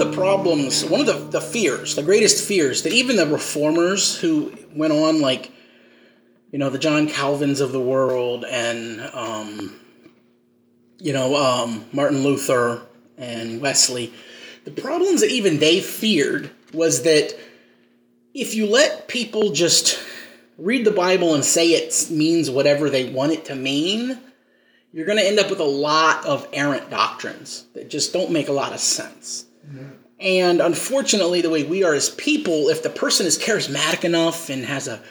the problems, one of the, the fears, the greatest fears that even the reformers who went on, like, you know, the John Calvins of the world and, um, you know, um, Martin Luther and Wesley, the problems that even they feared was that if you let people just read the Bible and say it means whatever they want it to mean, you're going to end up with a lot of errant doctrines that just don't make a lot of sense. Mm-hmm. And unfortunately, the way we are as people, if the person is charismatic enough and has a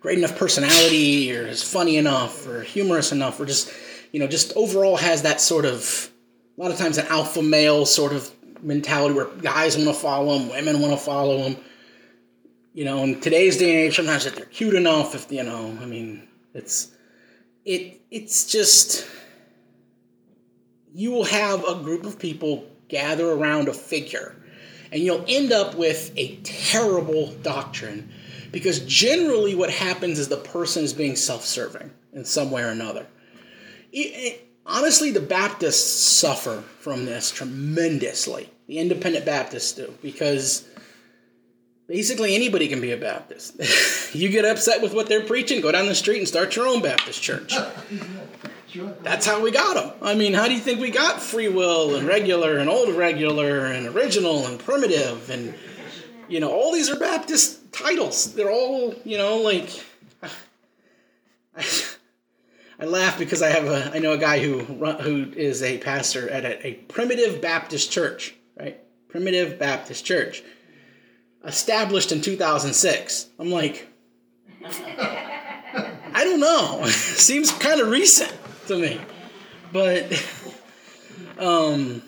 great enough personality or is funny enough or humorous enough or just, you know, just overall has that sort of, a lot of times an alpha male sort of mentality where guys want to follow him, women want to follow him. You know, in today's day and age, sometimes if they're cute enough, if, you know, I mean, it's, it, it's just, you will have a group of people gather around a figure and you'll end up with a terrible doctrine because generally what happens is the person is being self-serving in some way or another. It, it, honestly the baptists suffer from this tremendously. The independent baptists do because basically anybody can be a baptist. You get upset with what they're preaching go down the street and start your own baptist church that's how we got them. I mean, how do you think we got free will and regular and old regular and original and primitive and you know all these are Baptist titles. They're all you know like. I, I laugh because I have a I know a guy who who is a pastor at a, a primitive Baptist church, right? Primitive Baptist church, established in 2006. I'm like, I don't know. Seems kind of recent to me. But um,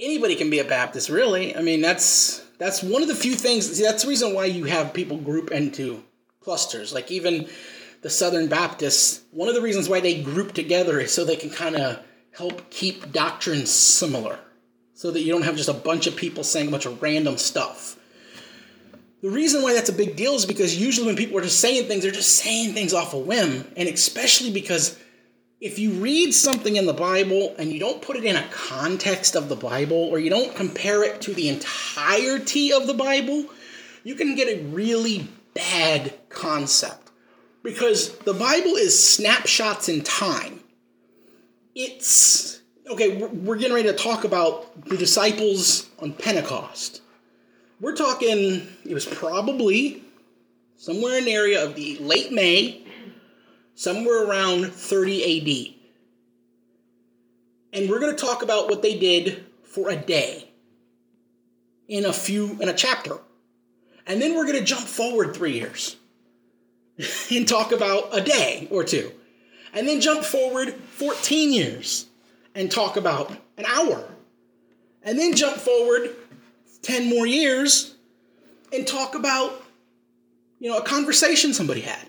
anybody can be a Baptist, really. I mean, that's that's one of the few things. See, that's the reason why you have people group into clusters. Like even the Southern Baptists, one of the reasons why they group together is so they can kind of help keep doctrines similar, so that you don't have just a bunch of people saying a bunch of random stuff. The reason why that's a big deal is because usually when people are just saying things, they're just saying things off a whim. And especially because if you read something in the Bible and you don't put it in a context of the Bible or you don't compare it to the entirety of the Bible, you can get a really bad concept. Because the Bible is snapshots in time. It's okay, we're getting ready to talk about the disciples on Pentecost. We're talking, it was probably somewhere in the area of the late May, somewhere around 30 AD. And we're going to talk about what they did for a day in a few, in a chapter. And then we're going to jump forward three years and talk about a day or two. And then jump forward 14 years and talk about an hour. And then jump forward 10 more years and talk about, you know, a conversation somebody had.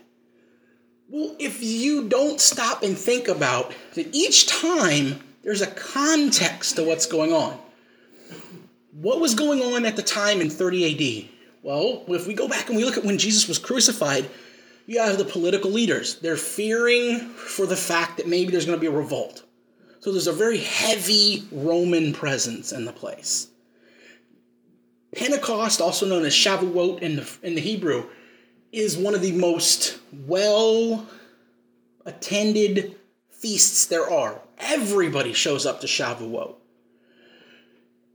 Well, if you don't stop and think about that each time there's a context to what's going on. What was going on at the time in 30 AD? Well, if we go back and we look at when Jesus was crucified, you have the political leaders. They're fearing for the fact that maybe there's going to be a revolt. So there's a very heavy Roman presence in the place. Pentecost, also known as Shavuot in the, in the Hebrew, is one of the most well attended feasts there are. Everybody shows up to Shavuot.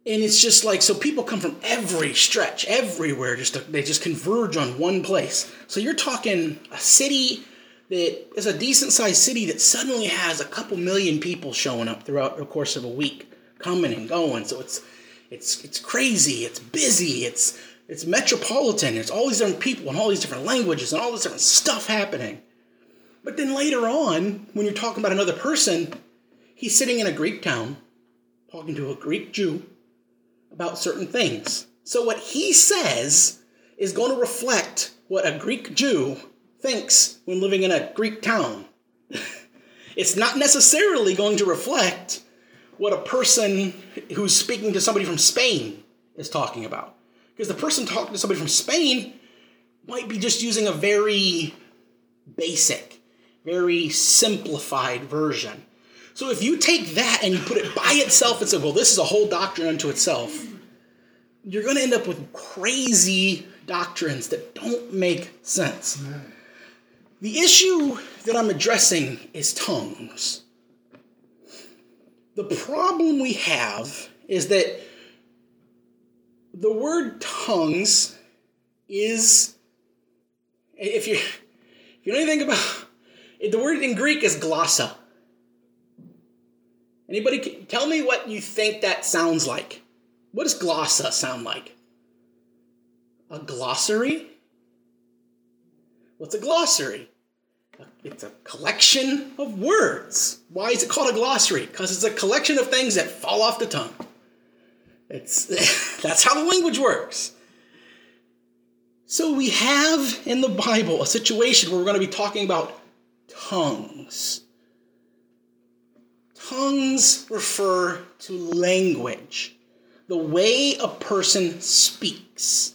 And it's just like, so people come from every stretch, everywhere, just to, they just converge on one place. So you're talking a city that is a decent sized city that suddenly has a couple million people showing up throughout the course of a week, coming and going. So it's it's it's crazy. It's busy. It's it's metropolitan. It's all these different people and all these different languages and all this different stuff happening. But then later on, when you're talking about another person, he's sitting in a Greek town talking to a Greek Jew about certain things. So what he says is going to reflect what a Greek Jew thinks when living in a Greek town. it's not necessarily going to reflect what a person who's speaking to somebody from Spain is talking about. Because the person talking to somebody from Spain might be just using a very basic, very simplified version. So if you take that and you put it by itself and say, well, this is a whole doctrine unto itself, you're going to end up with crazy doctrines that don't make sense. The issue that I'm addressing is tongues. The problem we have is that the word tongues is if you if you know anything about the word in Greek is glossa. Anybody tell me what you think that sounds like? What does glossa sound like? A glossary? What's a glossary? It's a collection of words. Why is it called a glossary? Because it's a collection of things that fall off the tongue. It's that's how the language works. So we have in the Bible a situation where we're going to be talking about tongues. Tongues refer to language, the way a person speaks,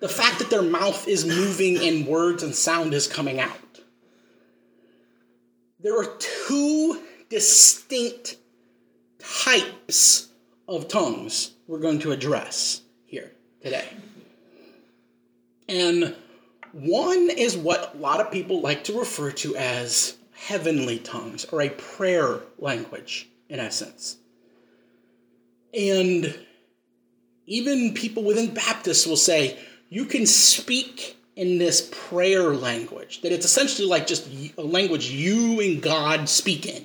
the fact that their mouth is moving and words and sound is coming out. There are two distinct types of tongues we're going to address here today. And one is what a lot of people like to refer to as heavenly tongues or a prayer language, in essence. And even people within Baptists will say, you can speak in this prayer language, that it's essentially like just a language you and God speak in.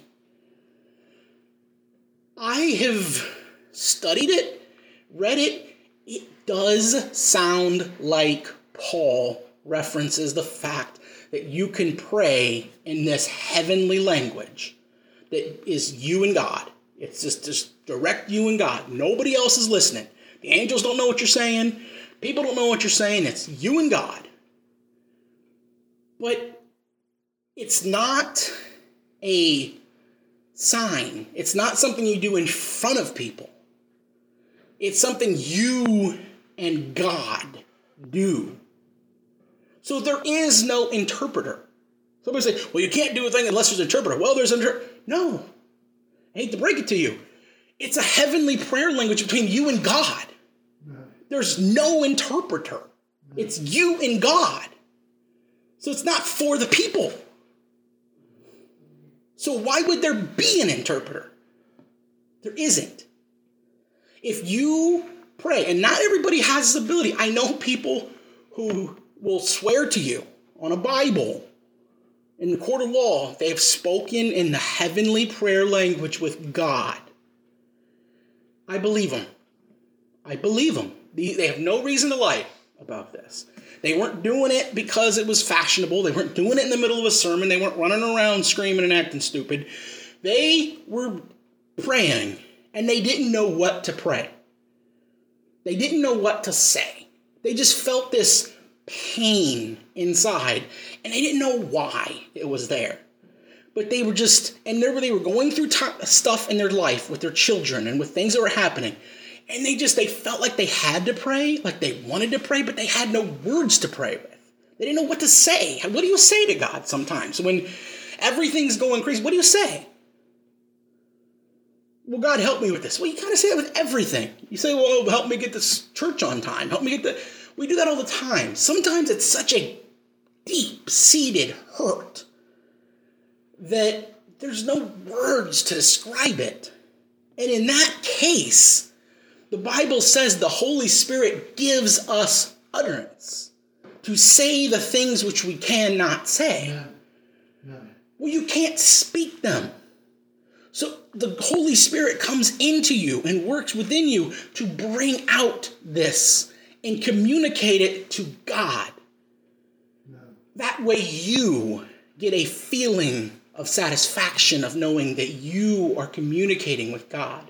I have studied it, read it. It does sound like Paul references the fact that you can pray in this heavenly language that is you and God. It's just, just direct you and God. Nobody else is listening. The angels don't know what you're saying. People don't know what you're saying. It's you and God. But it's not a sign, it's not something you do in front of people. It's something you and God do. So there is no interpreter. Somebody say, well, you can't do a thing unless there's an interpreter. Well, there's an interpreter. No. I hate to break it to you. It's a heavenly prayer language between you and God. There's no interpreter. It's you and God. So it's not for the people. So why would there be an interpreter? There isn't. If you pray, and not everybody has this ability, I know people who will swear to you on a Bible in the court of law they have spoken in the heavenly prayer language with God. I believe them. I believe them. They have no reason to lie about this. They weren't doing it because it was fashionable. They weren't doing it in the middle of a sermon. They weren't running around screaming and acting stupid. They were praying and they didn't know what to pray. They didn't know what to say. They just felt this pain inside and they didn't know why it was there. But they were just, and they were, they were going through t- stuff in their life with their children and with things that were happening. And they just, they felt like they had to pray, like they wanted to pray, but they had no words to pray with. They didn't know what to say. What do you say to God sometimes when everything's going crazy? What do you say? Well, God, help me with this. Well, you kind of say that with everything. You say, well, help me get this church on time. Help me get the. We do that all the time. Sometimes it's such a deep seated hurt that there's no words to describe it. And in that case, the Bible says the Holy Spirit gives us utterance to say the things which we cannot say. Well, you can't speak them. So the Holy Spirit comes into you and works within you to bring out this and communicate it to God. That way you get a feeling of satisfaction of knowing that you are communicating with God.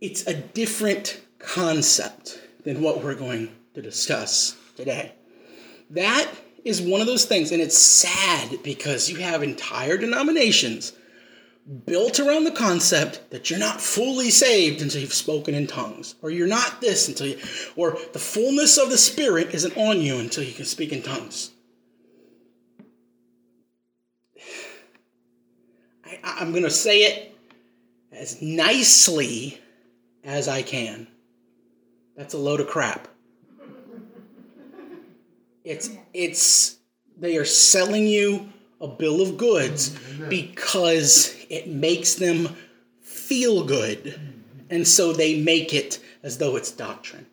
It's a different concept than what we're going to discuss today. That is one of those things, and it's sad because you have entire denominations built around the concept that you're not fully saved until you've spoken in tongues, or you're not this until you, or the fullness of the Spirit isn't on you until you can speak in tongues. I, I'm going to say it as nicely as I can. That's a load of crap. It's it's they are selling you a bill of goods because it makes them feel good. And so they make it as though it's doctrine.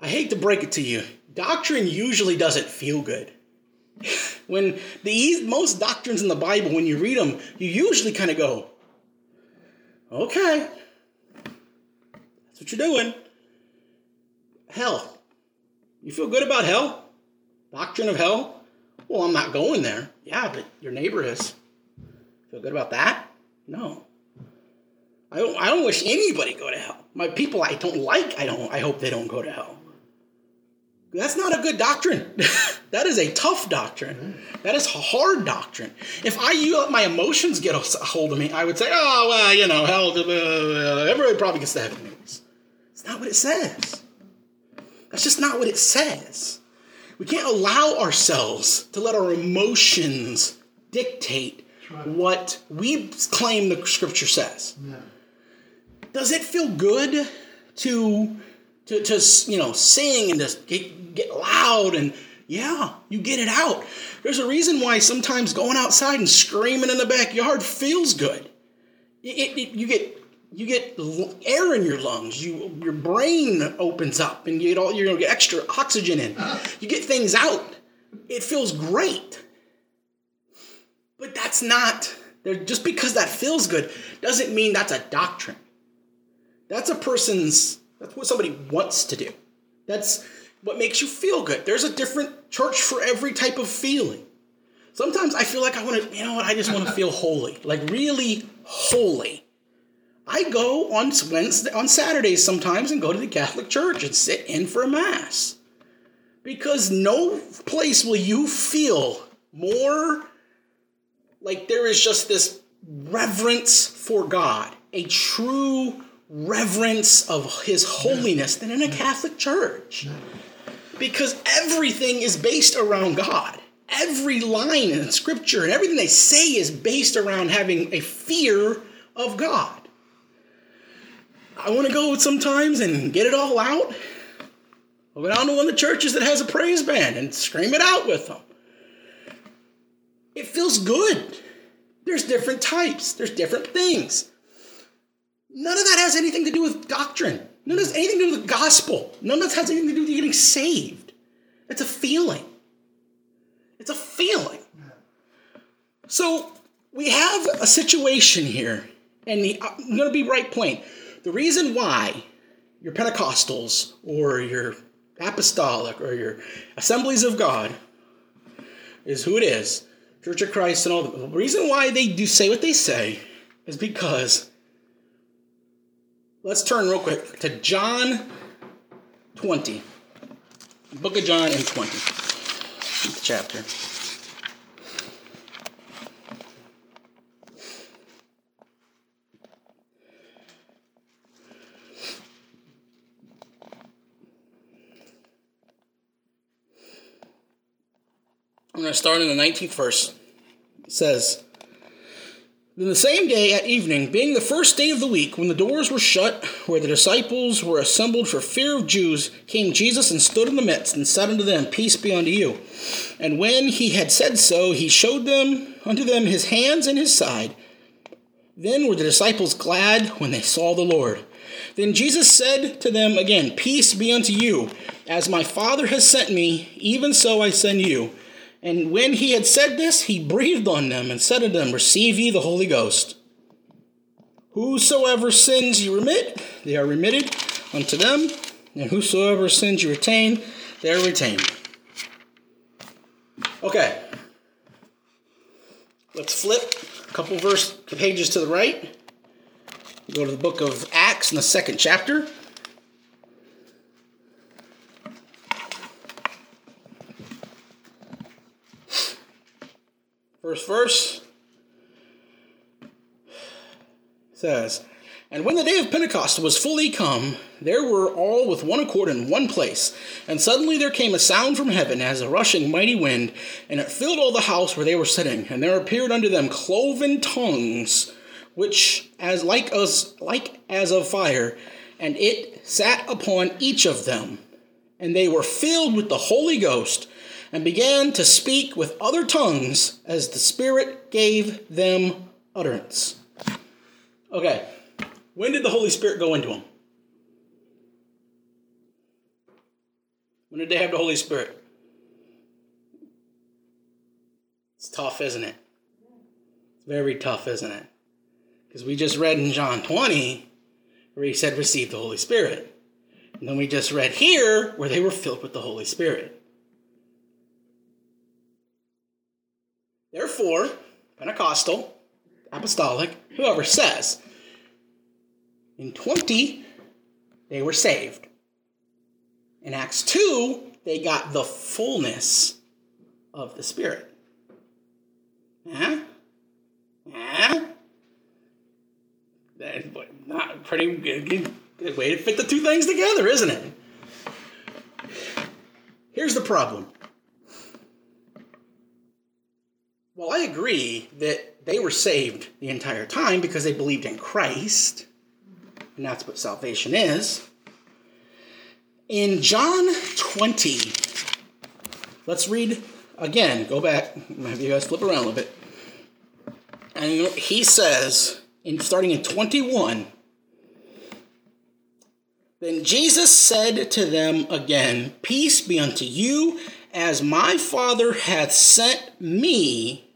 I hate to break it to you. Doctrine usually doesn't feel good. when the most doctrines in the Bible, when you read them, you usually kind of go, okay, that's what you're doing. Hell. You feel good about hell? Doctrine of hell? Well, I'm not going there. Yeah, but your neighbor is. Feel good about that? No. I don't, I don't wish anybody go to hell. My people I don't like, I don't I hope they don't go to hell. That's not a good doctrine. that is a tough doctrine. That is hard doctrine. If I you let my emotions get a hold of me, I would say, oh well, you know, hell, uh, everybody probably gets to heaven. It's not what it says. That's just not what it says. We can't allow ourselves to let our emotions dictate right. what we claim the scripture says. Yeah. Does it feel good to to, to you know sing and to get, get loud and yeah, you get it out. There's a reason why sometimes going outside and screaming in the backyard feels good. It, it, you get you get air in your lungs. You your brain opens up, and you get all you know, get extra oxygen in. You get things out. It feels great. But that's not just because that feels good doesn't mean that's a doctrine. That's a person's. That's what somebody wants to do. That's what makes you feel good. There's a different church for every type of feeling. Sometimes I feel like I want to, you know what, I just want to feel holy, like really holy. I go on Wednesday, on Saturdays sometimes and go to the Catholic Church and sit in for a mass. Because no place will you feel more like there is just this reverence for God, a true reverence of his holiness than in a Catholic church. Because everything is based around God. Every line in scripture and everything they say is based around having a fear of God. I want to go sometimes and get it all out. I'll go down to one of the churches that has a praise band and scream it out with them. It feels good. There's different types, there's different things. None of that has anything to do with doctrine. None of that has anything to do with the gospel. None of that has anything to do with getting saved. It's a feeling. It's a feeling. So we have a situation here, and I'm going to be right plain. The reason why your Pentecostals or your apostolic or your assemblies of God is who it is, Church of Christ and all the, the reason why they do say what they say is because let's turn real quick to John 20. Book of John and 20. Chapter. Going to start in the 19th verse. It says, Then the same day at evening, being the first day of the week, when the doors were shut, where the disciples were assembled for fear of Jews, came Jesus and stood in the midst, and said unto them, Peace be unto you. And when he had said so, he showed them unto them his hands and his side. Then were the disciples glad when they saw the Lord. Then Jesus said to them again, Peace be unto you. As my Father has sent me, even so I send you. And when he had said this, he breathed on them and said unto them, Receive ye the Holy Ghost. Whosoever sins you remit, they are remitted unto them, and whosoever sins you retain, they are retained. Okay. Let's flip a couple verse pages to the right. Go to the book of Acts in the second chapter. First verse says, And when the day of Pentecost was fully come, there were all with one accord in one place. And suddenly there came a sound from heaven as a rushing mighty wind, and it filled all the house where they were sitting. And there appeared unto them cloven tongues, which as like as like as of fire, and it sat upon each of them. And they were filled with the Holy Ghost, and began to speak with other tongues as the Spirit gave them utterance. Okay. When did the Holy Spirit go into them? When did they have the Holy Spirit? It's tough, isn't it? It's very tough, isn't it? Because we just read in John 20 where he said, receive the Holy Spirit. And then we just read here where they were filled with the Holy Spirit. Therefore, Pentecostal, Apostolic, whoever says in 20, they were saved. In Acts 2, they got the fullness of the Spirit. Huh? Huh? That's not pretty good, good way to fit the two things together, isn't it? Here's the problem. Well, I agree that they were saved the entire time because they believed in Christ and that's what salvation is. In John 20, let's read again, go back, have you guys flip around a little bit. And he says, in starting in 21, then Jesus said to them again, Peace be unto you, as my Father hath sent me,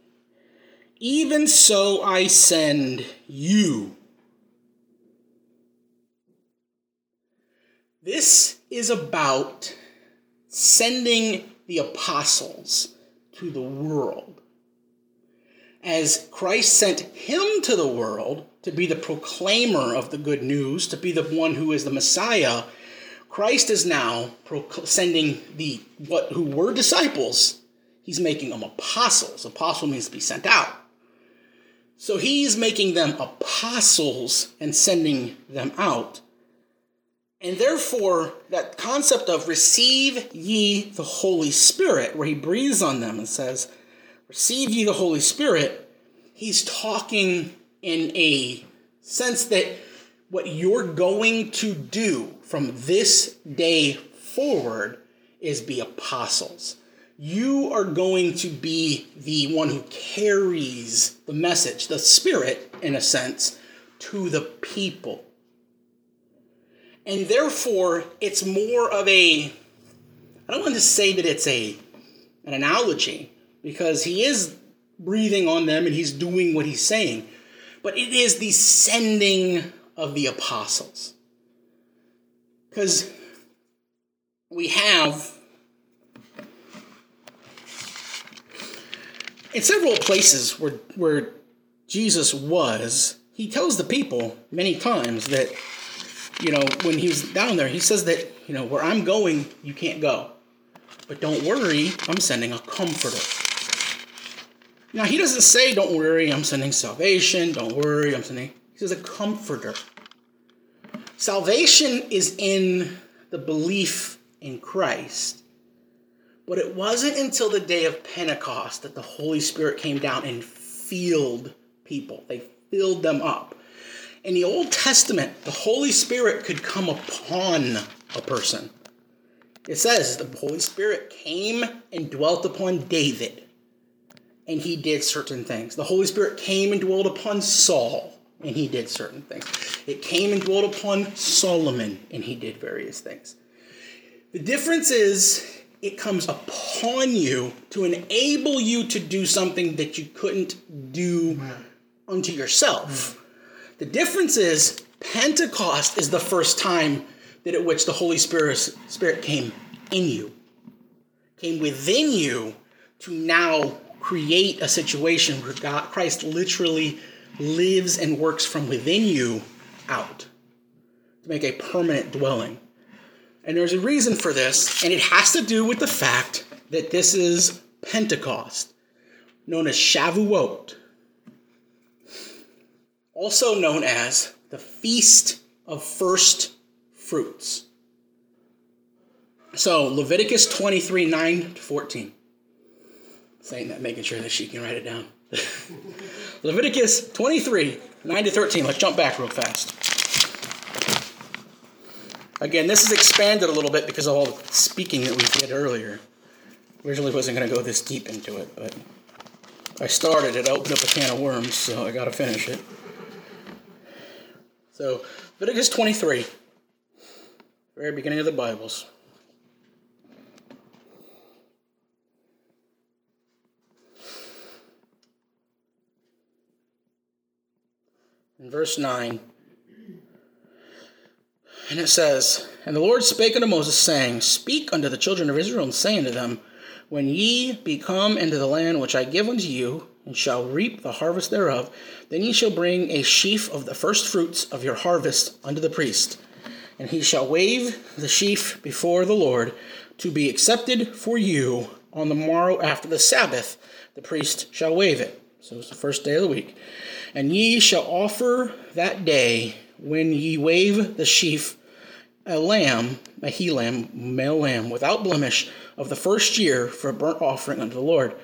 even so I send you. This is about sending the apostles to the world. As Christ sent him to the world to be the proclaimer of the good news, to be the one who is the Messiah, Christ is now sending the what who were disciples, he's making them apostles. Apostle means to be sent out. So he's making them apostles and sending them out. And therefore, that concept of receive ye the Holy Spirit, where he breathes on them and says, Receive ye the Holy Spirit, he's talking in a sense that what you're going to do from this day forward is be apostles. You are going to be the one who carries the message, the Spirit, in a sense, to the people. And therefore, it's more of a, I don't want to say that it's a an analogy, because he is breathing on them and he's doing what he's saying. But it is the sending of the apostles. Because we have in several places where where Jesus was, he tells the people many times that you know, when he's down there, he says that, you know, where I'm going, you can't go. But don't worry, I'm sending a comforter. Now, he doesn't say, don't worry, I'm sending salvation. Don't worry, I'm sending. He says a comforter. Salvation is in the belief in Christ. But it wasn't until the day of Pentecost that the Holy Spirit came down and filled people. They filled them up. In the Old Testament, the Holy Spirit could come upon a person. It says the Holy Spirit came and dwelt upon David, and he did certain things. The Holy Spirit came and dwelt upon Saul, and he did certain things. It came and dwelt upon Solomon, and he did various things. The difference is it comes upon you to enable you to do something that you couldn't do unto yourself. The difference is Pentecost is the first time that at which the Holy Spirit, Spirit came in you, came within you to now create a situation where God, Christ literally lives and works from within you out to make a permanent dwelling. And there's a reason for this, and it has to do with the fact that this is Pentecost, known as Shavuot, also known as the feast of first fruits. So Leviticus 23 9 to 14. Saying that, making sure that she can write it down. Leviticus 23 9 to 13. Let's jump back real fast. Again, this is expanded a little bit because of all the speaking that we did earlier. Originally wasn't going to go this deep into it, but I started it, I opened up a can of worms, so I got to finish it. So, Leviticus 23, very beginning of the Bibles. In verse 9, and it says, And the Lord spake unto Moses, saying, Speak unto the children of Israel, and say unto them, When ye be come into the land which I give unto you, and shall reap the harvest thereof, then ye shall bring a sheaf of the first fruits of your harvest unto the priest. And he shall wave the sheaf before the Lord, to be accepted for you on the morrow after the Sabbath. The priest shall wave it. So it's the first day of the week. And ye shall offer that day, when ye wave the sheaf, a lamb, a he lamb, male lamb, without blemish, of the first year for a burnt offering unto the Lord.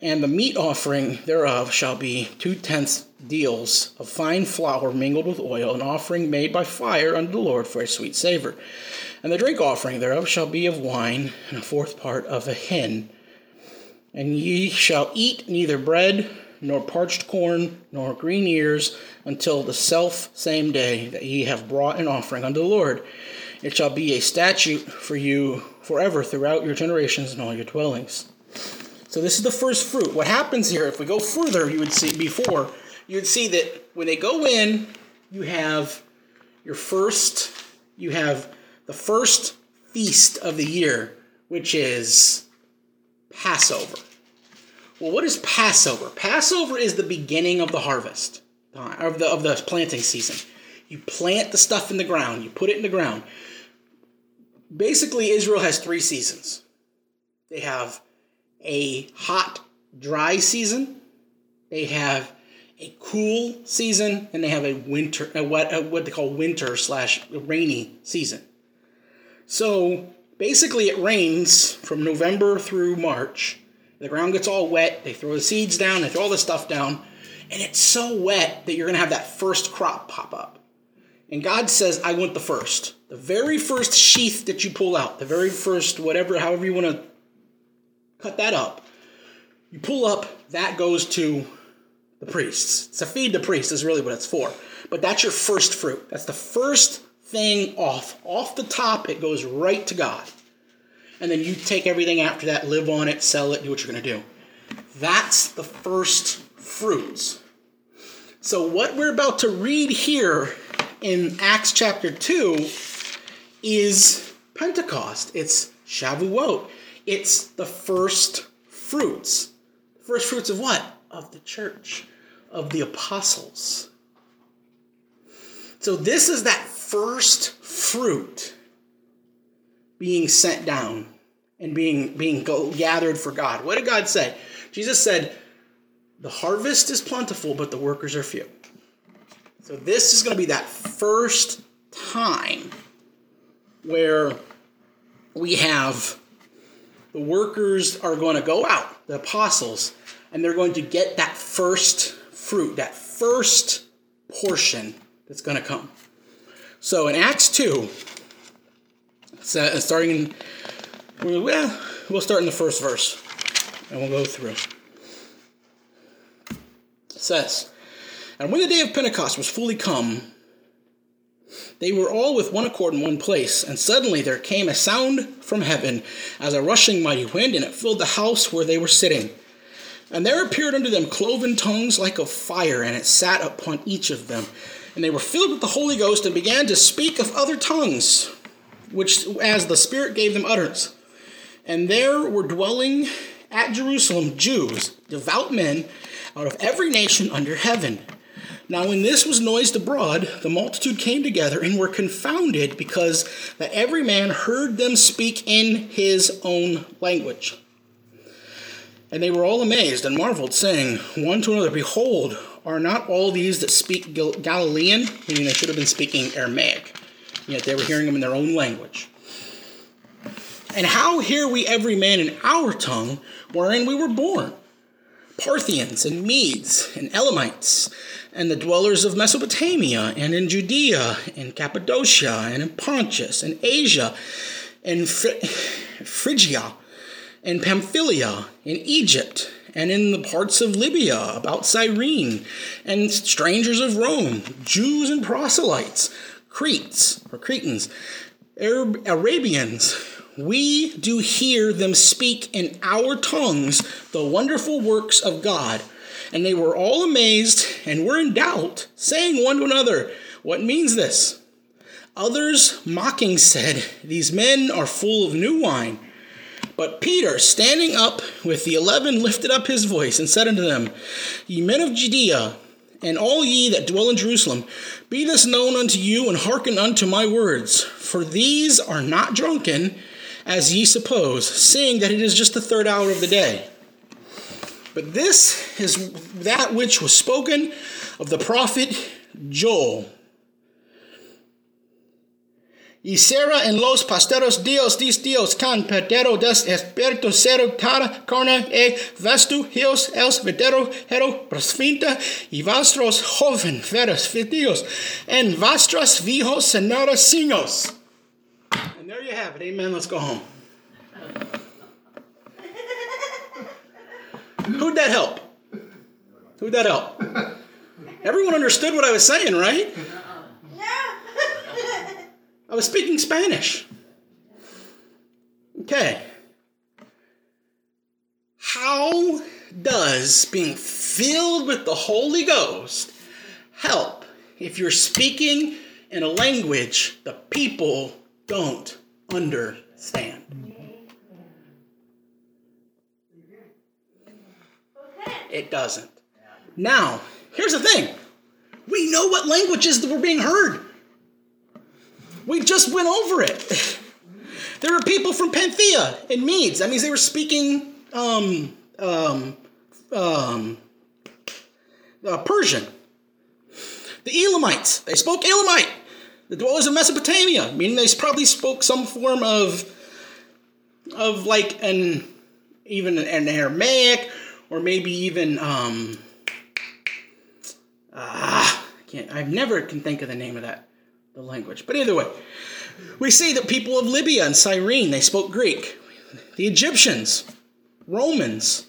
And the meat offering thereof shall be two tenths deals of fine flour mingled with oil, an offering made by fire unto the Lord for a sweet savor. And the drink offering thereof shall be of wine, and a fourth part of a hin. And ye shall eat neither bread nor parched corn, nor green ears, until the self same day that ye have brought an offering unto the Lord. It shall be a statute for you forever throughout your generations and all your dwellings. So this is the first fruit. What happens here, if we go further, you would see before, you would see that when they go in, you have your first, you have the first feast of the year, which is Passover. Well, what is Passover? Passover is the beginning of the harvest, uh, of the, of the planting season. You plant the stuff in the ground, you put it in the ground basically Israel has three seasons. They have a hot, dry season. They have a cool season, and they have a winter, a what, a what they call winter slash rainy season. So basically, it rains from November through March. The ground gets all wet. They throw the seeds down. They throw all the stuff down, and it's so wet that you're going to have that first crop pop up. And God says, I want the first. The very first sheath that you pull out, the very first, whatever, however you want to cut that up, you pull up, that goes to the priests. To feed the priests is really what it's for. But that's your first fruit. That's the first thing off. Off the top, it goes right to God. And then you take everything after that, live on it, sell it, do what you're going to do. That's the first fruits. So, what we're about to read here in Acts chapter 2 is Pentecost. It's Shavuot. It's the first fruits. First fruits of what? Of the church, of the apostles. So this is that first fruit being sent down and being being gathered for God. What did God say? Jesus said, "The harvest is plentiful, but the workers are few." So this is going to be that first time where we have the workers are going to go out, the apostles, and they're going to get that first fruit, that first portion that's going to come. So in Acts 2, uh, starting in, well, we'll start in the first verse and we'll go through. It says, and when the day of Pentecost was fully come, they were all with one accord in one place, and suddenly there came a sound from heaven as a rushing mighty wind, and it filled the house where they were sitting. And there appeared unto them cloven tongues like of fire, and it sat upon each of them. And they were filled with the Holy Ghost, and began to speak of other tongues, which as the Spirit gave them utterance. And there were dwelling at Jerusalem Jews, devout men, out of every nation under heaven. Now, when this was noised abroad, the multitude came together and were confounded because that every man heard them speak in his own language. And they were all amazed and marveled, saying one to another, Behold, Are not all these that speak Gal- Galilean? Meaning they should have been speaking Aramaic, yet they were hearing them in their own language. And how hear we every man in our tongue wherein we were born? Parthians and Medes and Elamites and the dwellers of Mesopotamia and in Judea and Cappadocia and in Pontus and Asia and Phrygia and Pamphylia in Egypt and in the parts of Libya about Cyrene and strangers of Rome, Jews and proselytes, Cretes or Cretans, Arab, Arabians, we do hear them speak in our tongues the wonderful works of God. And they were all amazed and were in doubt, saying one to another, What means this? Others mocking said, These men are full of new wine. But Peter, standing up with the eleven, lifted up his voice and said unto them, Ye men of Judea, and all ye that dwell in Jerusalem, be this known unto you, and hearken unto my words. For these are not drunken, as ye suppose, seeing that it is just the third hour of the day. But this is that which was spoken of the prophet Joel. Y será en los pasteros dios dis dios can perdero des esperto cero tara carne e vestu hios els vedero hero prosfinta y vastros joven veras fitios en vastras vijos senora signos. And there you have it. Amen. Let's go home. Who'd that help? Who'd that help? Everyone understood what I was saying, right? I was speaking Spanish. Okay. How does being filled with the Holy Ghost help if you're speaking in a language the people don't understand? It doesn't. Now, here's the thing we know what languages that were being heard. We just went over it. there were people from Panthea and Medes. That means they were speaking um, um, um, uh, Persian. The Elamites, they spoke Elamite. The dwellers of Mesopotamia, meaning they probably spoke some form of, of like an even an Aramaic or maybe even um, ah, I can't. I never can think of the name of that the language. But either way, we see that people of Libya and Cyrene, they spoke Greek. The Egyptians, Romans,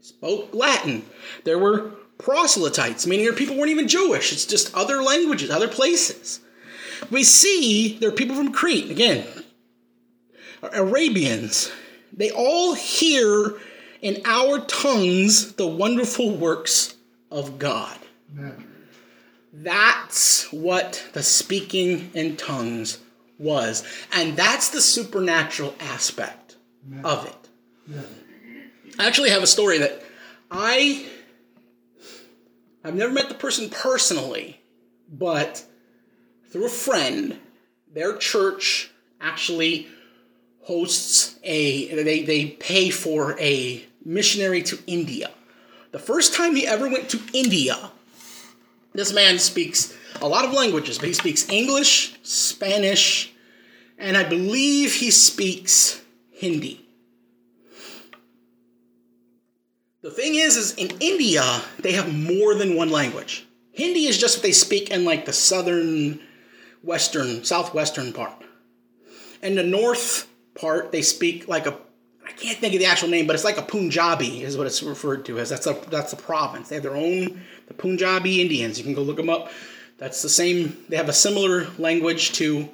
spoke Latin. There were proselytes, meaning their people weren't even Jewish. It's just other languages, other places. We see there are people from Crete, again, Arabians. They all hear in our tongues the wonderful works of God. That's what the speaking in tongues was. And that's the supernatural aspect Amen. of it. Amen. I actually have a story that I I've never met the person personally, but through a friend, their church actually hosts a they, they pay for a missionary to India. The first time he ever went to India, this man speaks a lot of languages, but he speaks English, Spanish, and I believe he speaks Hindi. The thing is, is in India, they have more than one language. Hindi is just what they speak in like the southern, western, southwestern part. And the north part, they speak like a I can't think of the actual name, but it's like a Punjabi is what it's referred to as. That's a that's a province. They have their own the Punjabi Indians. You can go look them up. That's the same. They have a similar language to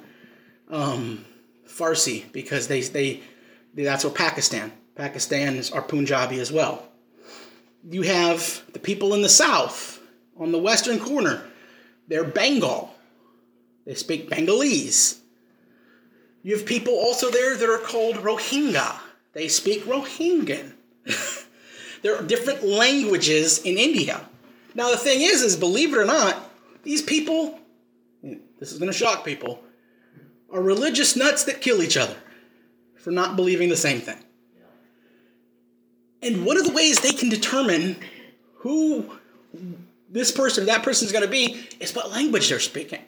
um, Farsi because they, they that's what Pakistan. Pakistan is our Punjabi as well. You have the people in the south on the western corner. They're Bengal. They speak Bengalese. You have people also there that are called Rohingya they speak Rohingyan. there are different languages in India. Now the thing is, is believe it or not, these people, this is going to shock people, are religious nuts that kill each other for not believing the same thing. And one of the ways they can determine who this person, that person is going to be is what language they're speaking.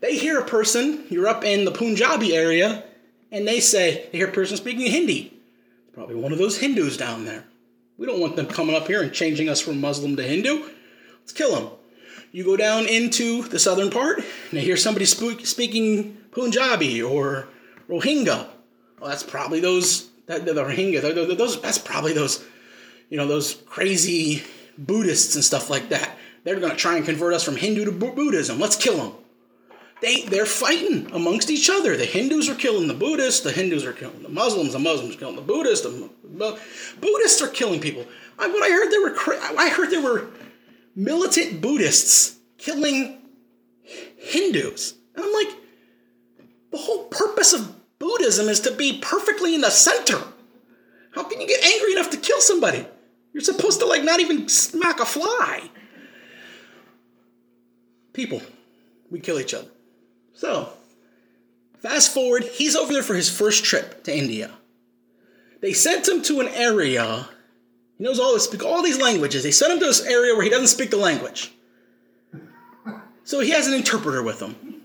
They hear a person, you're up in the Punjabi area, and they say, they hear a person speaking Hindi. Probably one of those Hindus down there. We don't want them coming up here and changing us from Muslim to Hindu. Let's kill them. You go down into the southern part, and they hear somebody speak, speaking Punjabi or Rohingya. Well, that's probably those, that, the Rohingya, those, that's probably those, you know, those crazy Buddhists and stuff like that. They're going to try and convert us from Hindu to Buddhism. Let's kill them. They, they're fighting amongst each other. The Hindus are killing the Buddhists. The Hindus are killing the Muslims. The Muslims are killing the Buddhists. The Buddhists are killing people. I, what I heard there were I heard there were militant Buddhists killing Hindus. And I'm like, the whole purpose of Buddhism is to be perfectly in the center. How can you get angry enough to kill somebody? You're supposed to like not even smack a fly. People, we kill each other. So, fast forward, he's over there for his first trip to India. They sent him to an area. He knows all this, all these languages. They sent him to this area where he doesn't speak the language. So he has an interpreter with him.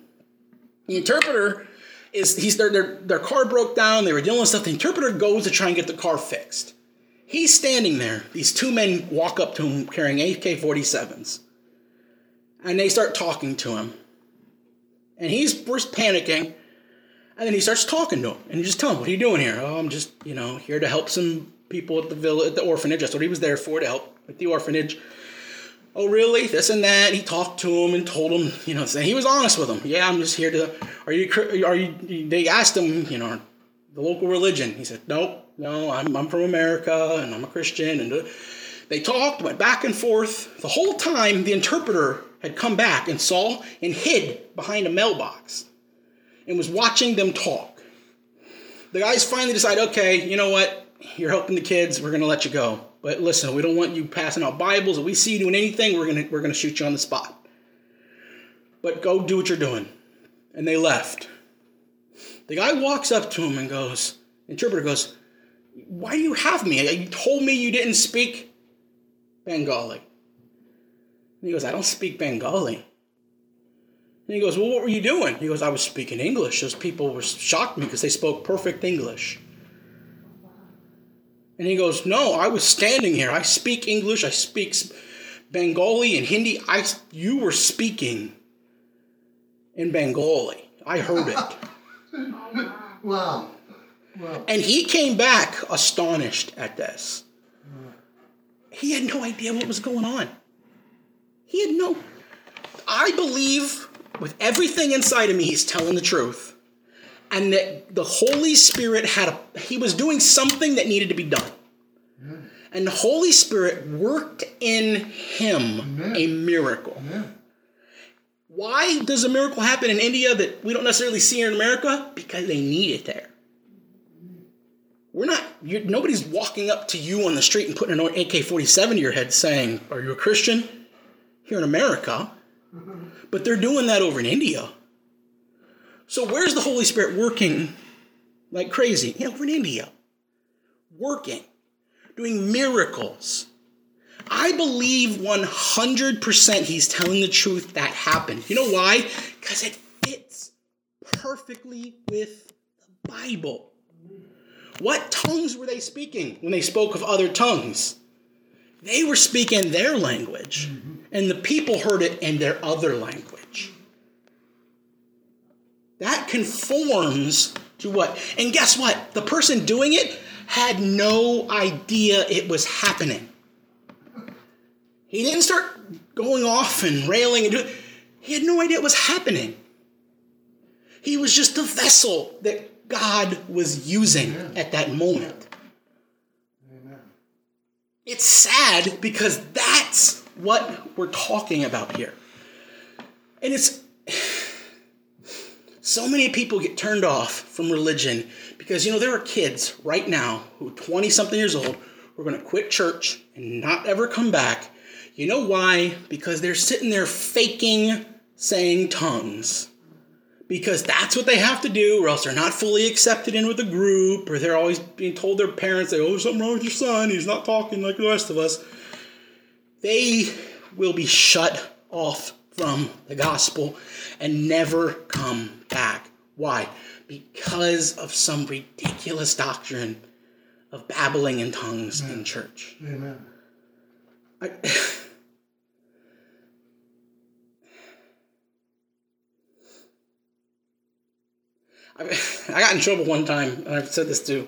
The interpreter is he's their, their their car broke down. They were dealing with stuff. The interpreter goes to try and get the car fixed. He's standing there. These two men walk up to him carrying AK 47s. And they start talking to him. And he's first panicking. And then he starts talking to him. And he just tell him, What are you doing here? Oh, I'm just, you know, here to help some people at the village, at the orphanage. That's what he was there for, to help with the orphanage. Oh, really? This and that. He talked to him and told him, you know, he was honest with him. Yeah, I'm just here to. Are you? Are you? They asked him, you know, the local religion. He said, Nope no, I'm, I'm from America and I'm a Christian. And they talked, went back and forth. The whole time, the interpreter had come back and saw and hid behind a mailbox and was watching them talk. The guys finally decide, okay, you know what? You're helping the kids. We're going to let you go. But listen, we don't want you passing out Bibles. If we see you doing anything, we're going to, we're going to shoot you on the spot. But go do what you're doing. And they left. The guy walks up to him and goes, interpreter goes, why do you have me? You told me you didn't speak Bengali. And he goes, I don't speak Bengali. And he goes, Well, what were you doing? He goes, I was speaking English. Those people were shocked me because they spoke perfect English. And he goes, No, I was standing here. I speak English. I speak Bengali and Hindi. I, you were speaking in Bengali. I heard it. wow. And he came back astonished at this. He had no idea what was going on. He had no. I believe with everything inside of me, he's telling the truth. And that the Holy Spirit had a. He was doing something that needed to be done. And the Holy Spirit worked in him Amen. a miracle. Amen. Why does a miracle happen in India that we don't necessarily see in America? Because they need it there. We're nobody's walking up to you on the street and putting an AK 47 to your head saying, Are you a Christian? Here in America. But they're doing that over in India. So where's the Holy Spirit working like crazy? Yeah, over in India. Working, doing miracles. I believe 100% he's telling the truth that happened. You know why? Because it fits perfectly with the Bible. What tongues were they speaking when they spoke of other tongues? They were speaking their language, mm-hmm. and the people heard it in their other language. That conforms to what? And guess what? The person doing it had no idea it was happening. He didn't start going off and railing and doing he had no idea it was happening. He was just a vessel that God was using Amen. at that moment. Amen. It's sad because that's what we're talking about here. And it's so many people get turned off from religion because you know there are kids right now who 20 something years old who are going to quit church and not ever come back. You know why? Because they're sitting there faking saying tongues because that's what they have to do, or else they're not fully accepted in with the group, or they're always being told their parents, "Oh, there's something wrong with your son. He's not talking like the rest of us." They will be shut off from the gospel and never come back. Why? Because of some ridiculous doctrine of babbling in tongues Amen. in church. Amen. I, I, I got in trouble one time, and I've said this to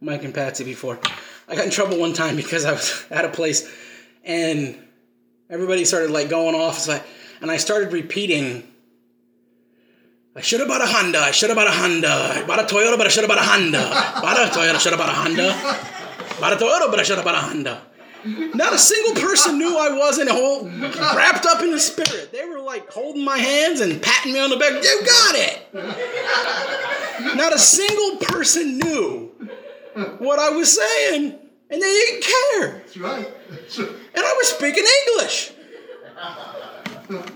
Mike and Patsy before. I got in trouble one time because I was at a place and everybody started like going off. and I started repeating, I should have bought a Honda. I should have bought a Honda. I bought a Toyota, but I should have bought a Honda. bought a Toyota, should have bought a Honda. Bought a Toyota, but I should have bought a Honda. Not a single person knew I wasn't whole, wrapped up in the spirit. They were like holding my hands and patting me on the back. You got it. Not a single person knew what I was saying, and they didn't care. That's right. That's right. And I was speaking English.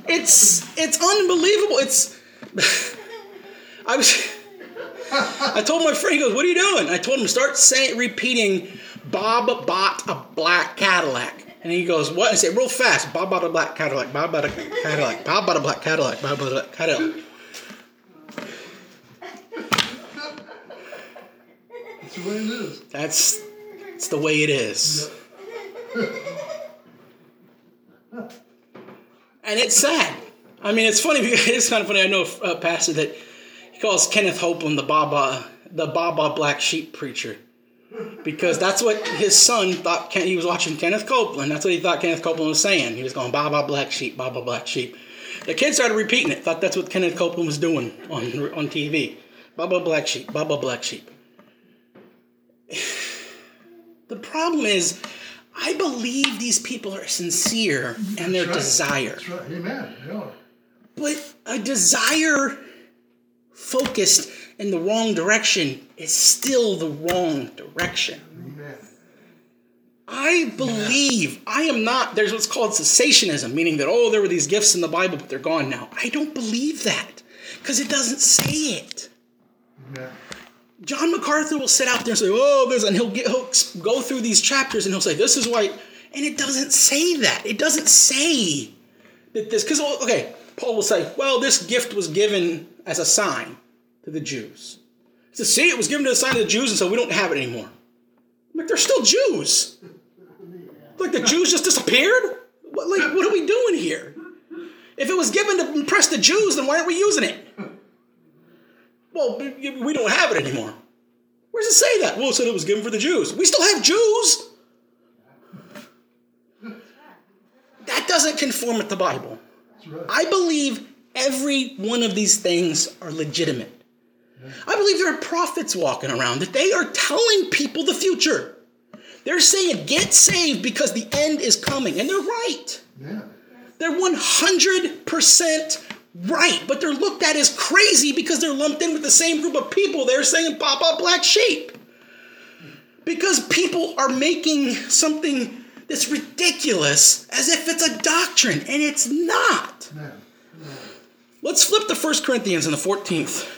It's it's unbelievable. It's I was I told my friend, he goes, What are you doing? I told him, start saying repeating Bob bought a black Cadillac. And he goes, What? I say, real fast, Bob bought a black Cadillac, Bob bought a Cadillac, Bob bought a black Cadillac, Bob bought a black Cadillac. That's the way it is. That's it's the way it is. and it's sad. I mean, it's funny because it's kind of funny. I know a pastor that he calls Kenneth Copeland the Baba, the Baba Black Sheep preacher, because that's what his son thought. He was watching Kenneth Copeland. That's what he thought Kenneth Copeland was saying. He was going Baba Black Sheep, Baba Black Sheep. The kid started repeating it. Thought that's what Kenneth Copeland was doing on on TV. Baba Black Sheep, Baba Black Sheep. The problem is I believe these people are sincere and their right. desire. That's right. Amen. Yeah. But a desire focused in the wrong direction is still the wrong direction. I believe I am not, there's what's called cessationism, meaning that, oh, there were these gifts in the Bible, but they're gone now. I don't believe that because it doesn't say it. John MacArthur will sit out there and say, "Oh, there's," and he'll, get, he'll go through these chapters and he'll say, "This is why," and it doesn't say that. It doesn't say that this because oh, okay, Paul will say, "Well, this gift was given as a sign to the Jews." He "See, it was given to the sign of the Jews, and so we don't have it anymore." I'm like, they're still Jews. Like the Jews just disappeared. What, like, what are we doing here? If it was given to impress the Jews, then why aren't we using it? Well, we don't have it anymore. Where does it say that? Well, it said it was given for the Jews. We still have Jews. That doesn't conform with the Bible. I believe every one of these things are legitimate. I believe there are prophets walking around that they are telling people the future. They're saying, get saved because the end is coming. And they're right. Yeah. They're 100% right, but they're looked at as crazy because they're lumped in with the same group of people. They're saying pop up black sheep. Because people are making something that's ridiculous as if it's a doctrine, and it's not. Yeah. Let's flip to 1 Corinthians in the 14th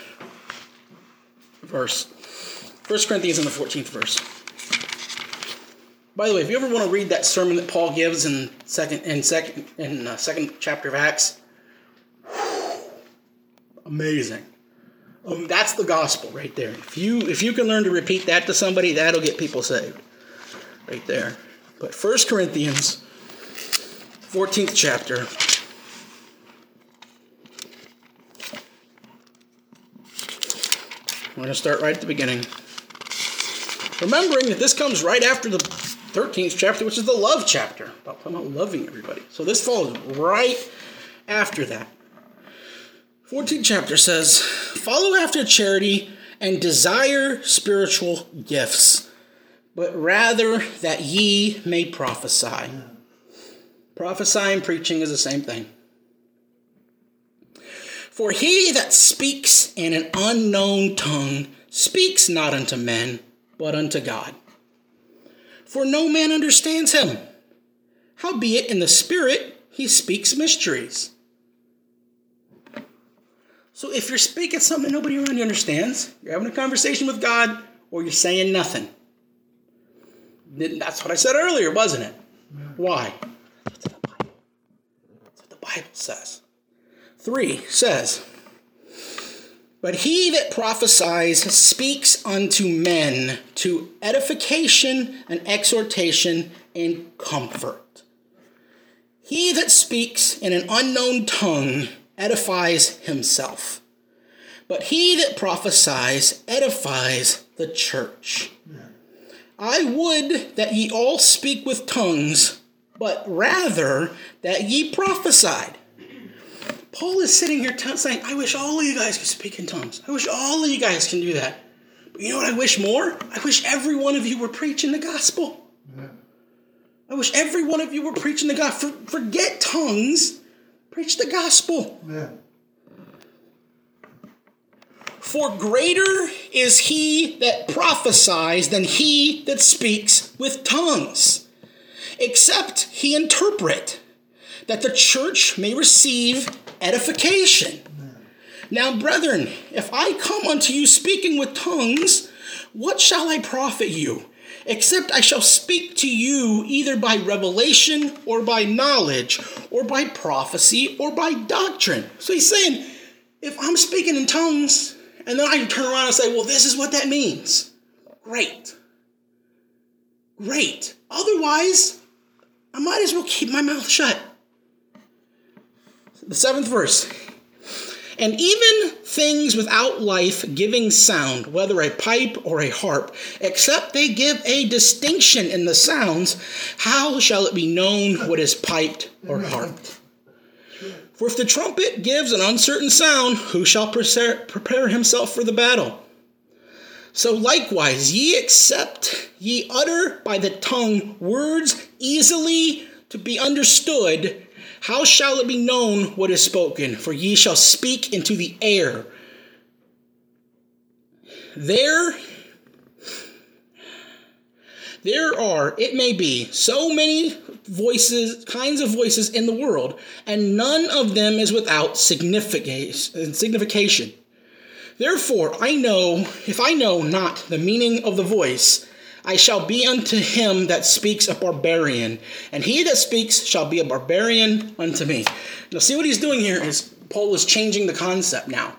verse. 1 Corinthians in the 14th verse. By the way, if you ever want to read that sermon that Paul gives in second in second in uh, second chapter of Acts, amazing. Um, that's the gospel right there. If you if you can learn to repeat that to somebody, that'll get people saved. Right there. But 1 Corinthians 14th chapter. We're going to start right at the beginning. Remembering that this comes right after the 13th chapter, which is the love chapter, about about loving everybody. So this follows right after that. 14th chapter says, Follow after charity and desire spiritual gifts, but rather that ye may prophesy. Prophesy and preaching is the same thing. For he that speaks in an unknown tongue speaks not unto men, but unto God. For no man understands him. Howbeit in the Spirit he speaks mysteries. So if you're speaking something nobody around you understands, you're having a conversation with God, or you're saying nothing. That's what I said earlier, wasn't it? Why? That's what the Bible says. 3 says, But he that prophesies speaks unto men to edification and exhortation and comfort. He that speaks in an unknown tongue edifies himself, but he that prophesies edifies the church. I would that ye all speak with tongues, but rather that ye prophesied. Paul is sitting here t- saying, I wish all of you guys could speak in tongues. I wish all of you guys can do that. But you know what I wish more? I wish every one of you were preaching the gospel. Yeah. I wish every one of you were preaching the gospel. forget tongues, preach the gospel. Yeah. For greater is he that prophesies than he that speaks with tongues, except he interpret, that the church may receive edification. Now, brethren, if I come unto you speaking with tongues, what shall I profit you? Except I shall speak to you either by revelation or by knowledge or by prophecy or by doctrine. So he's saying, if I'm speaking in tongues and then I turn around and say, well, this is what that means, great. Great. Otherwise, I might as well keep my mouth shut. The seventh verse. And even things without life giving sound, whether a pipe or a harp, except they give a distinction in the sounds, how shall it be known what is piped or harped? For if the trumpet gives an uncertain sound, who shall prepare himself for the battle? So likewise, ye accept, ye utter by the tongue words easily to be understood how shall it be known what is spoken? For ye shall speak into the air. There, there are, it may be, so many voices, kinds of voices in the world, and none of them is without signification. Therefore, I know, if I know not the meaning of the voice, I shall be unto him that speaks a barbarian, and he that speaks shall be a barbarian unto me. Now, see what he's doing here is Paul is changing the concept now.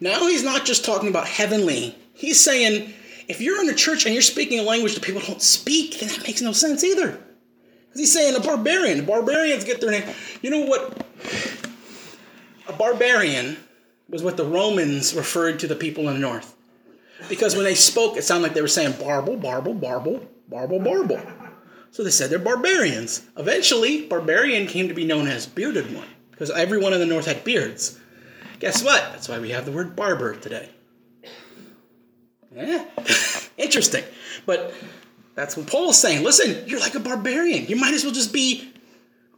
Now he's not just talking about heavenly, he's saying, if you're in a church and you're speaking a language that people don't speak, then that makes no sense either. Because he's saying a barbarian. Barbarians get their name. You know what? A barbarian was what the Romans referred to the people in the north because when they spoke, it sounded like they were saying barble, barble, barble, barble, barble. So they said they're barbarians. Eventually, barbarian came to be known as bearded one because everyone in the north had beards. Guess what? That's why we have the word barber today. Yeah, interesting. But that's what Paul is saying. Listen, you're like a barbarian. You might as well just be,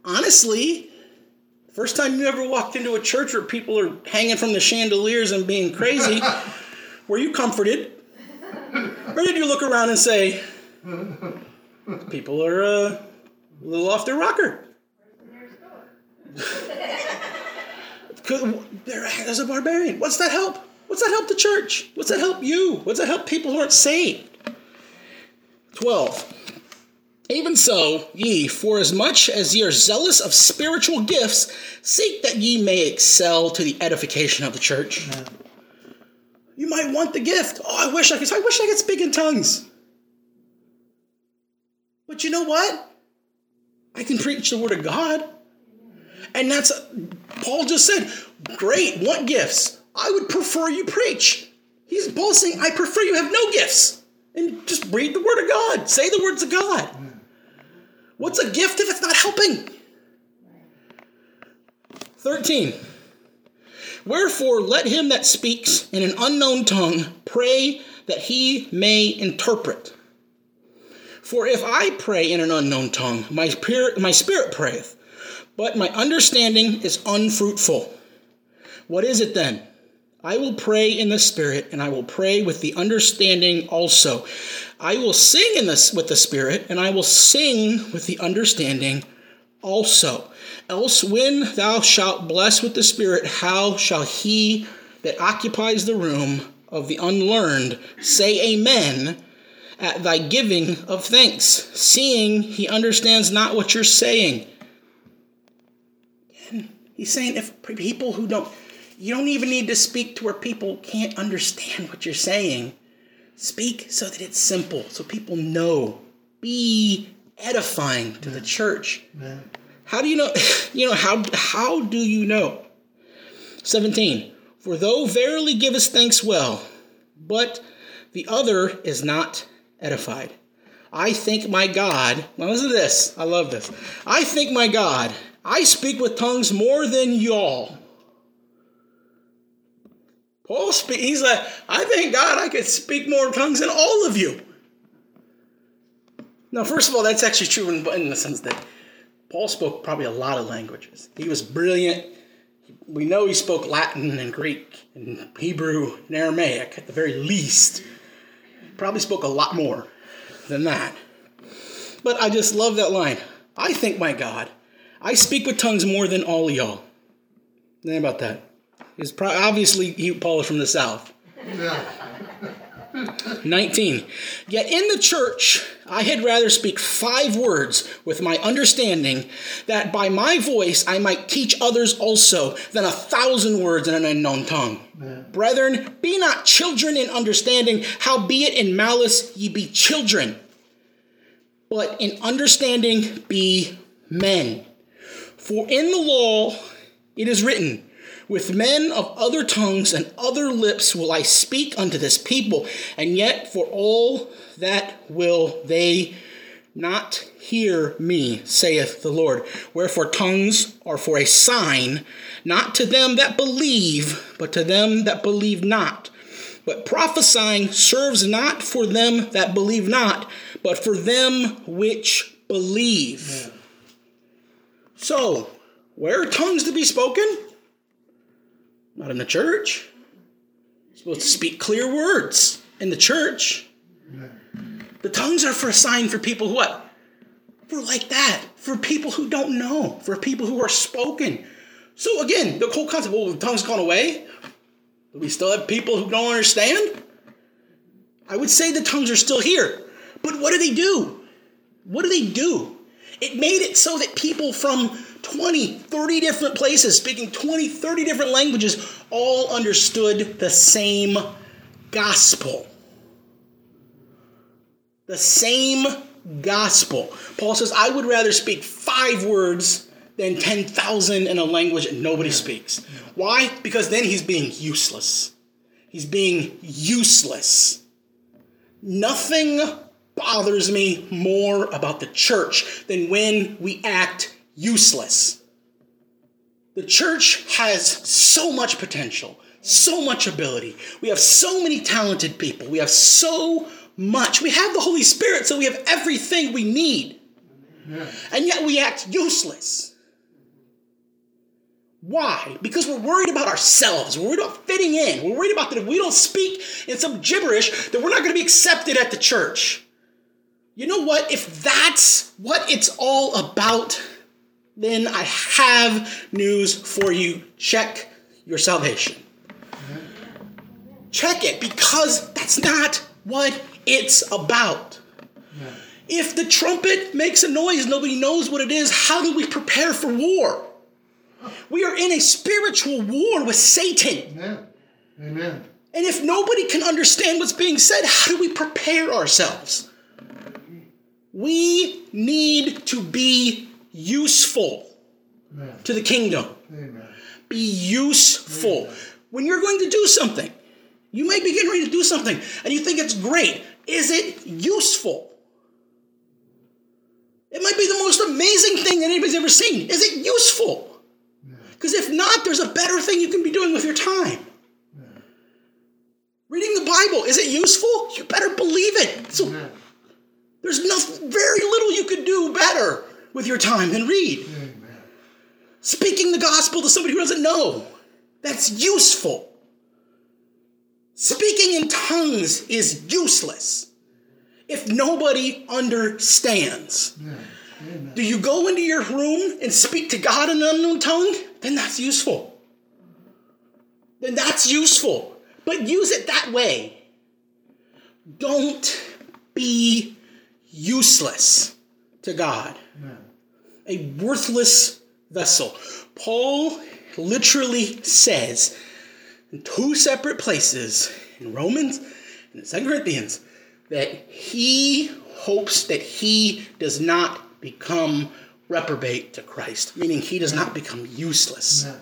honestly, first time you ever walked into a church where people are hanging from the chandeliers and being crazy. Were you comforted? Or did you look around and say, people are uh, a little off their rocker? There's a barbarian. What's that help? What's that help the church? What's that help you? What's that help people who aren't saved? 12. Even so, ye, for as much as ye are zealous of spiritual gifts, seek that ye may excel to the edification of the church. Amen. You might want the gift. Oh, I wish I could. I wish I could speak in tongues. But you know what? I can preach the word of God. And that's, Paul just said, great, what gifts? I would prefer you preach. He's Paul saying, I prefer you have no gifts. And just read the word of God. Say the words of God. What's a gift if it's not helping? 13. Wherefore, let him that speaks in an unknown tongue pray that he may interpret. For if I pray in an unknown tongue, my spirit, my spirit prayeth, but my understanding is unfruitful. What is it then? I will pray in the spirit, and I will pray with the understanding also. I will sing in this with the spirit, and I will sing with the understanding also. Else, when thou shalt bless with the Spirit, how shall he that occupies the room of the unlearned say Amen at thy giving of thanks, seeing he understands not what you're saying? Again, He's saying if people who don't, you don't even need to speak to where people can't understand what you're saying. Speak so that it's simple, so people know. Be edifying to the church. Amen. How do you know? You know how how do you know? Seventeen. For though verily givest thanks well, but the other is not edified. I thank my God. Now listen to this. I love this. I thank my God. I speak with tongues more than y'all. Paul speak. He's like, I thank God I could speak more tongues than all of you. Now, first of all, that's actually true in, in the sense that Paul spoke probably a lot of languages. He was brilliant. We know he spoke Latin and Greek and Hebrew and Aramaic at the very least. Probably spoke a lot more than that. But I just love that line. I think, my God. I speak with tongues more than all y'all. Think about that. He's pro- obviously he, Paul is from the South. Yeah. 19. Yet in the church I had rather speak five words with my understanding, that by my voice I might teach others also, than a thousand words in an unknown tongue. Brethren, be not children in understanding, howbeit in malice ye be children, but in understanding be men. For in the law it is written, with men of other tongues and other lips will I speak unto this people, and yet for all that will they not hear me, saith the Lord. Wherefore tongues are for a sign, not to them that believe, but to them that believe not. But prophesying serves not for them that believe not, but for them which believe. So, where are tongues to be spoken? Not in the church. You're supposed to speak clear words in the church. The tongues are for a sign for people who what? For like that. For people who don't know. For people who are spoken. So again, the whole concept, well, the tongue's gone away. Do we still have people who don't understand? I would say the tongues are still here. But what do they do? What do they do? It made it so that people from 20, 30 different places, speaking 20, 30 different languages, all understood the same gospel. The same gospel. Paul says, I would rather speak five words than 10,000 in a language nobody speaks. Why? Because then he's being useless. He's being useless. Nothing bothers me more about the church than when we act useless. The church has so much potential, so much ability. We have so many talented people. We have so much. We have the Holy Spirit, so we have everything we need. And yet we act useless. Why? Because we're worried about ourselves. We're worried about fitting in. We're worried about that if we don't speak in some gibberish, that we're not going to be accepted at the church. You know what? If that's what it's all about, then I have news for you. Check your salvation. Check it because that's not what it's about. If the trumpet makes a noise, nobody knows what it is, how do we prepare for war? We are in a spiritual war with Satan. Amen. Amen. And if nobody can understand what's being said, how do we prepare ourselves? We need to be useful Amen. to the kingdom. Amen. Be useful. When you're going to do something, you may be getting ready to do something and you think it's great. Is it useful? It might be the most amazing thing that anybody's ever seen. Is it useful? Because if not, there's a better thing you can be doing with your time. Reading the Bible, is it useful? You better believe it. So Amen. there's no, very little you could do better with your time than read. Amen. Speaking the gospel to somebody who doesn't know, that's useful. Speaking in tongues is useless if nobody understands. Amen. Do you go into your room and speak to God in an unknown tongue? Then that's useful. Then that's useful. But use it that way. Don't be useless to God. Amen. A worthless vessel. Paul literally says in two separate places in Romans and in 2 Corinthians that he hopes that he does not become reprobate to Christ, meaning he does not become useless. Amen.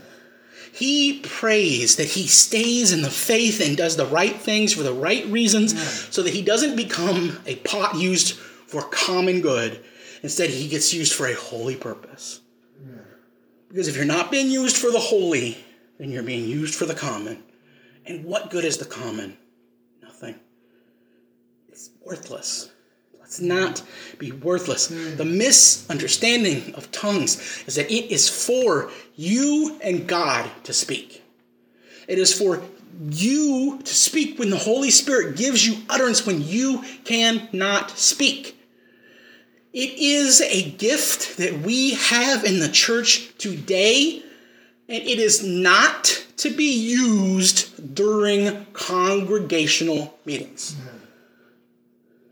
He prays that he stays in the faith and does the right things for the right reasons so that he doesn't become a pot used for common good. Instead, he gets used for a holy purpose. Because if you're not being used for the holy, then you're being used for the common. And what good is the common? Nothing. It's worthless. Let's not be worthless. The misunderstanding of tongues is that it is for you and God to speak. It is for you to speak when the Holy Spirit gives you utterance when you cannot speak. It is a gift that we have in the church today, and it is not to be used during congregational meetings.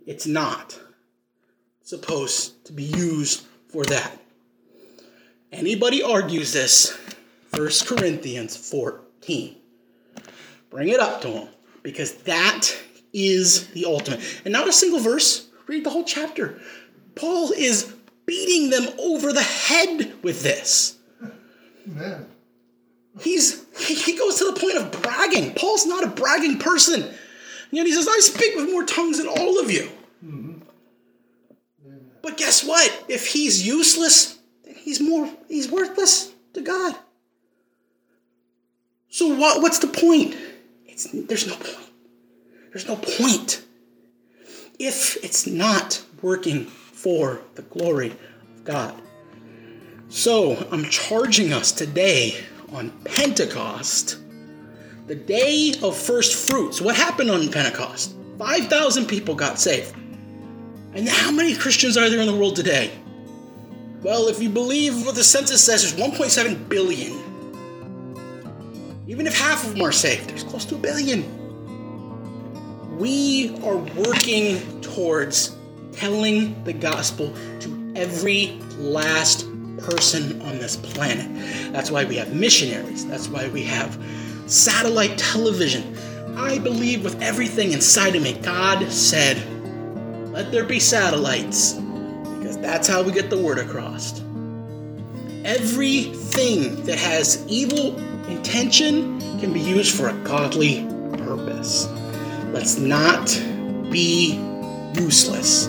It's not supposed to be used for that. Anybody argues this, 1 Corinthians 14. Bring it up to them because that is the ultimate. And not a single verse, read the whole chapter. Paul is beating them over the head with this. Amen. He's he goes to the point of bragging. Paul's not a bragging person. Yet he says, I speak with more tongues than all of you. Mm-hmm. But guess what? If he's useless, then he's more he's worthless to God. So what what's the point? It's there's no point. There's no point. If it's not working for the glory of God. So I'm charging us today on Pentecost, the day of first fruits. What happened on Pentecost? 5,000 people got saved. And how many Christians are there in the world today? Well, if you believe what the census says, there's 1.7 billion. Even if half of them are saved, there's close to a billion. We are working towards telling the gospel to every last person on this planet. That's why we have missionaries. That's why we have satellite television. I believe with everything inside of me, God said, let there be satellites, because that's how we get the word across. Everything that has evil intention can be used for a godly purpose. Let's not be useless.